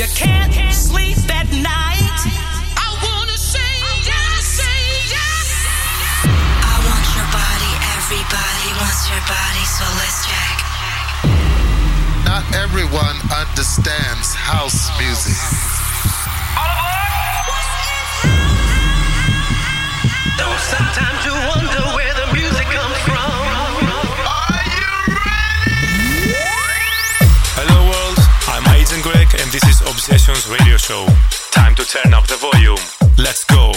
You can't sleep at night. I wanna say yes, say yes. I want your body, everybody wants your body, so let's check. Not everyone understands house music. Though sometimes you wonder this is Obsessions Radio Show. Time to turn up the volume. Let's go.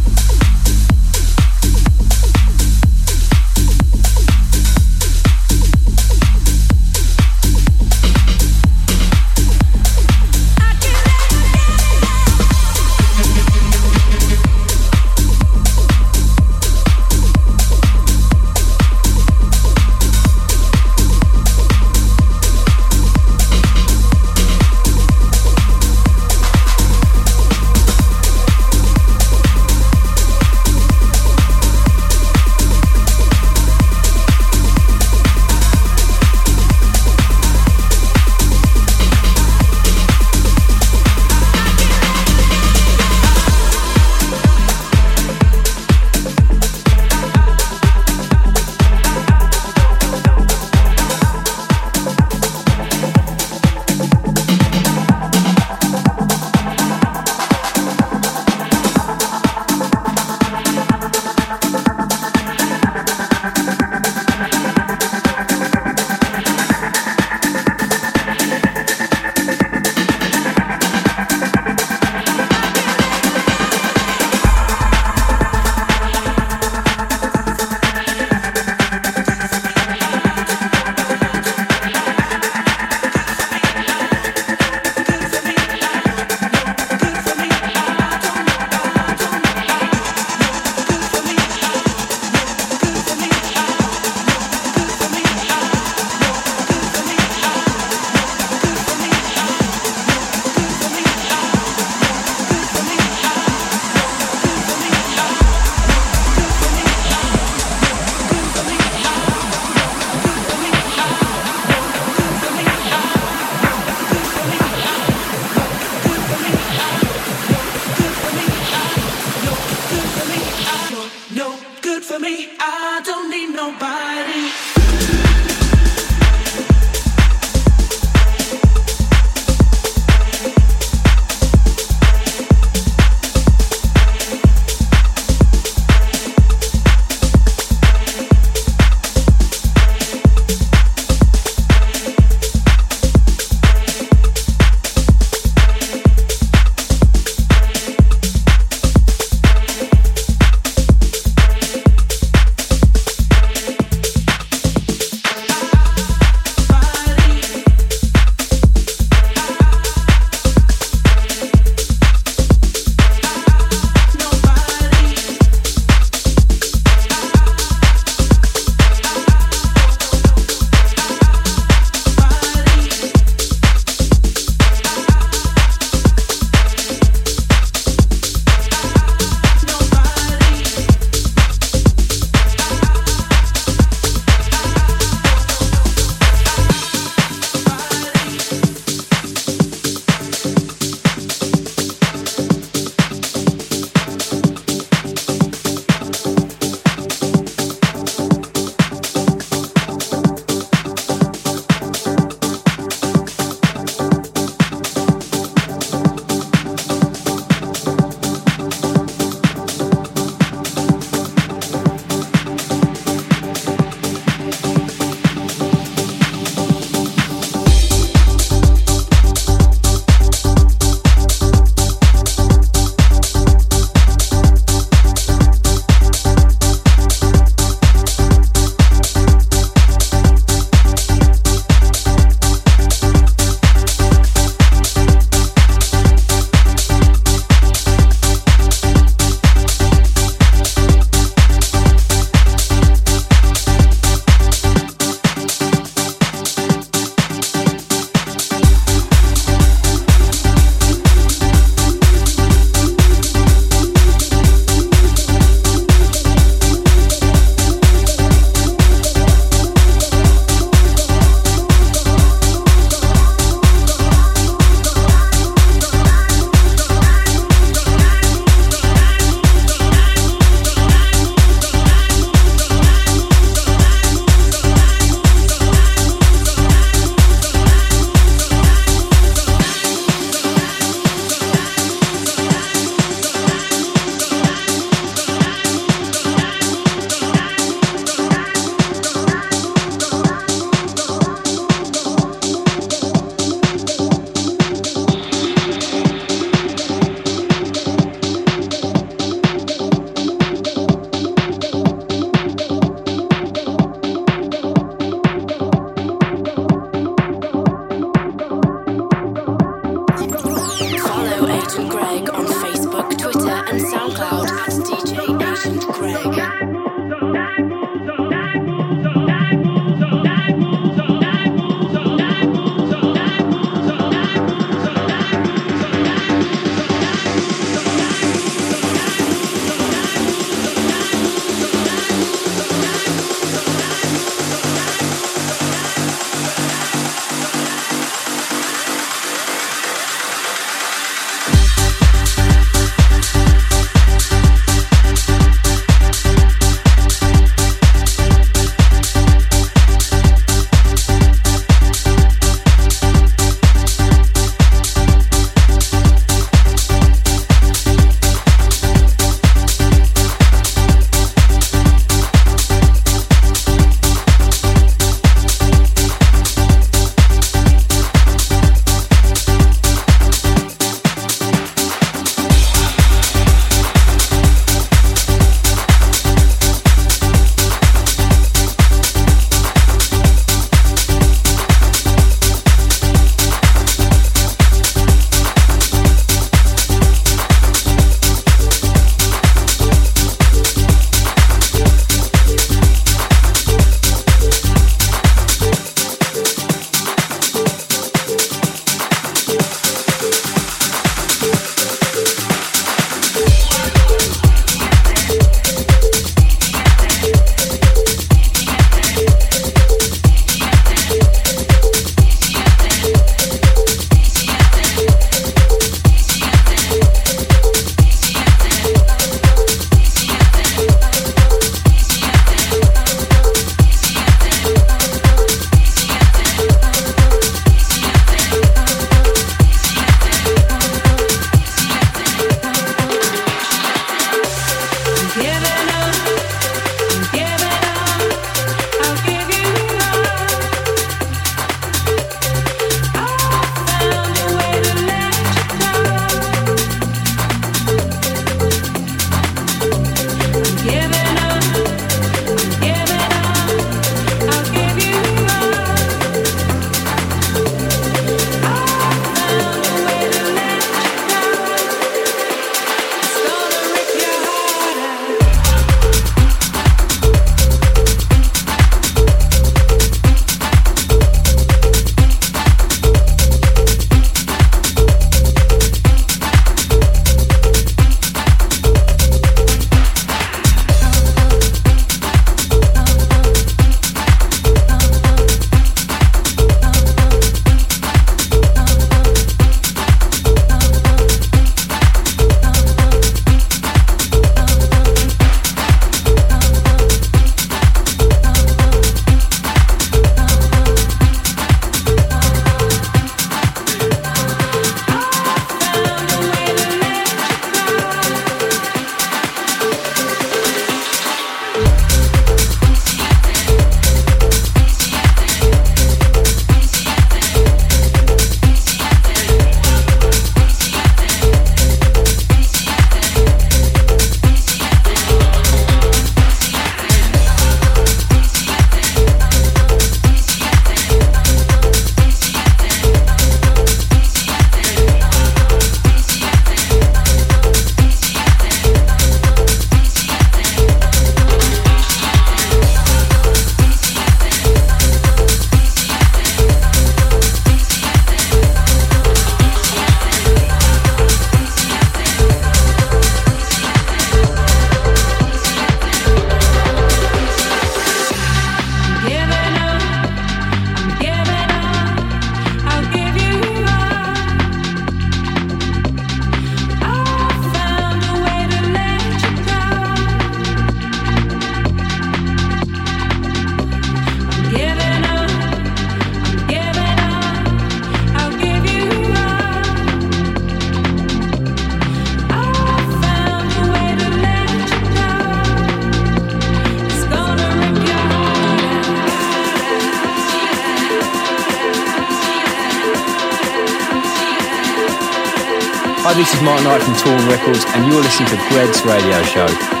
And to Greg's radio show.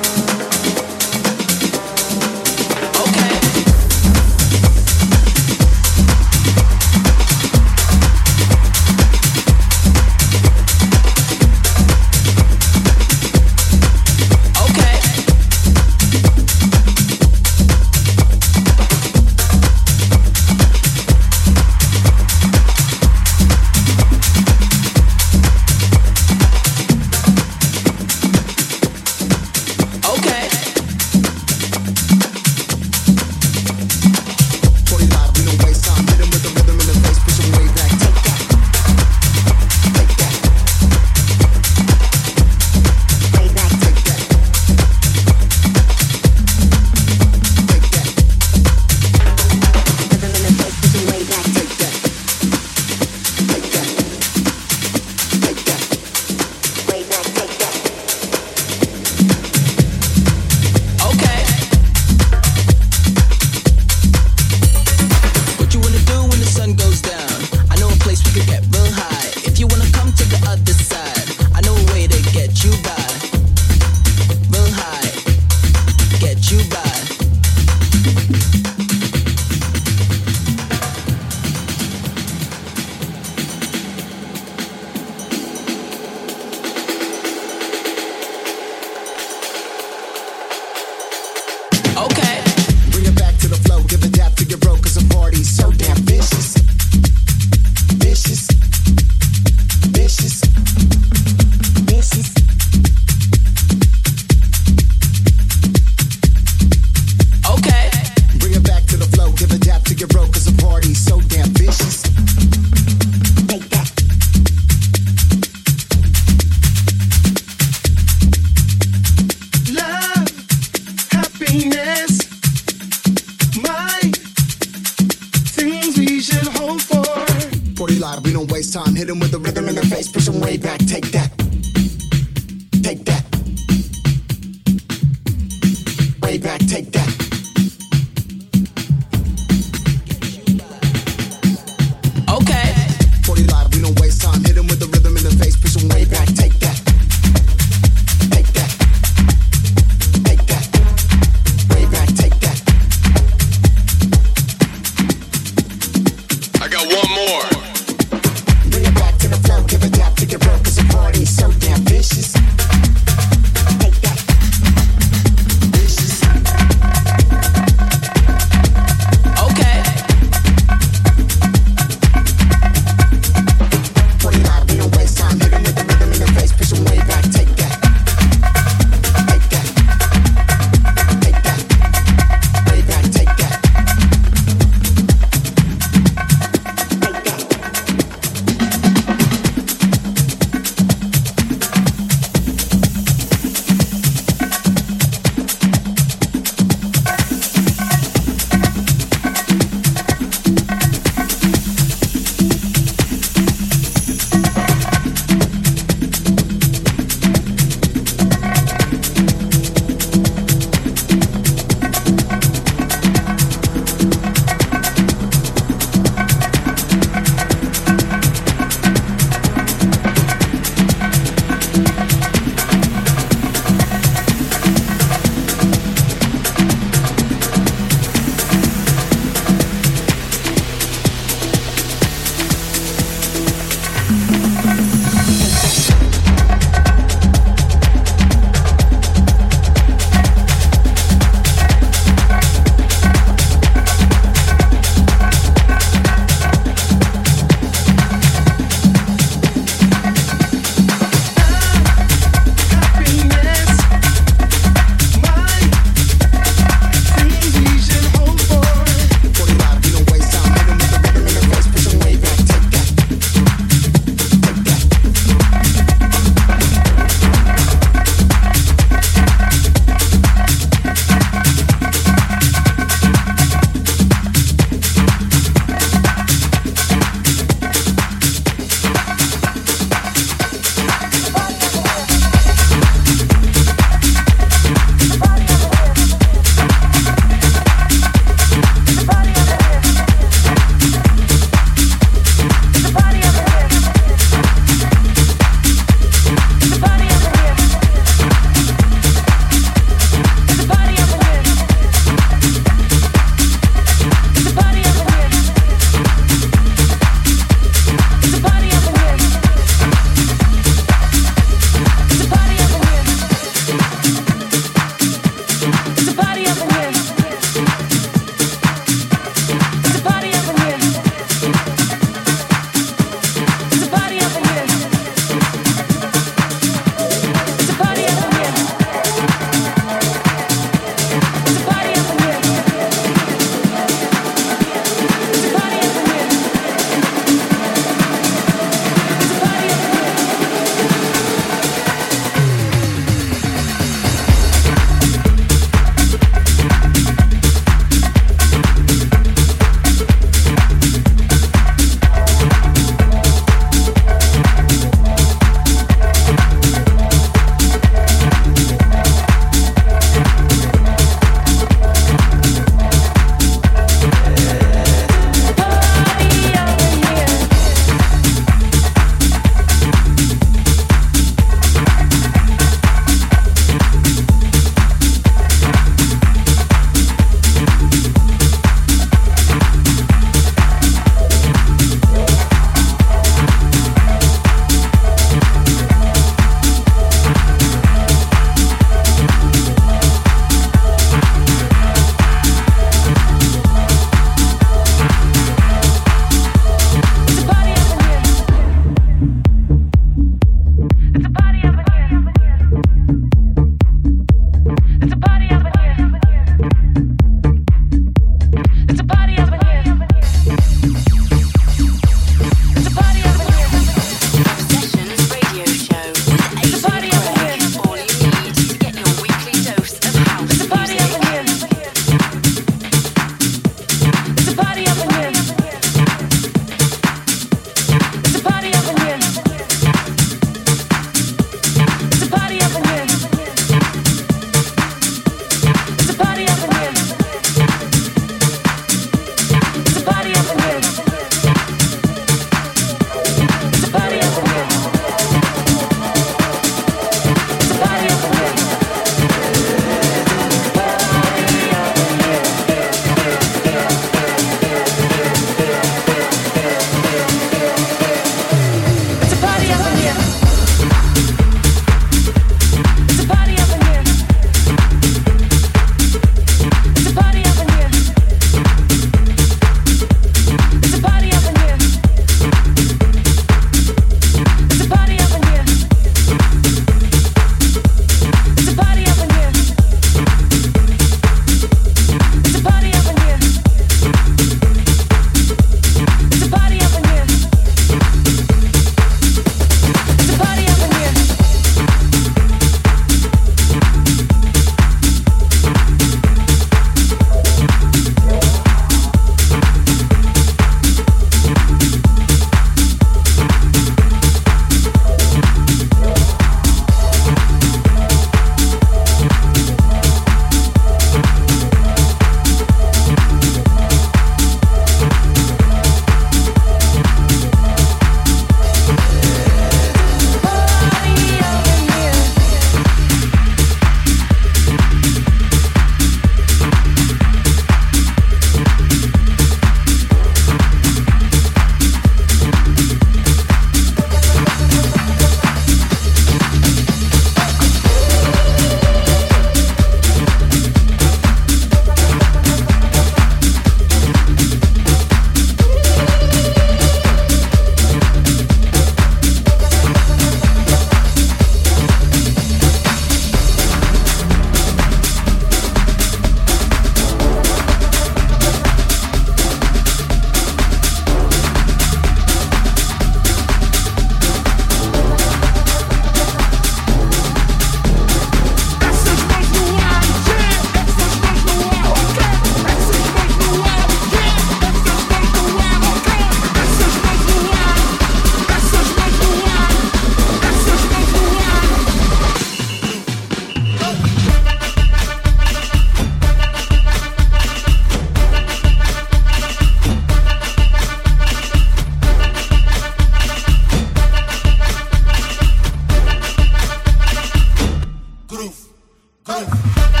Oh.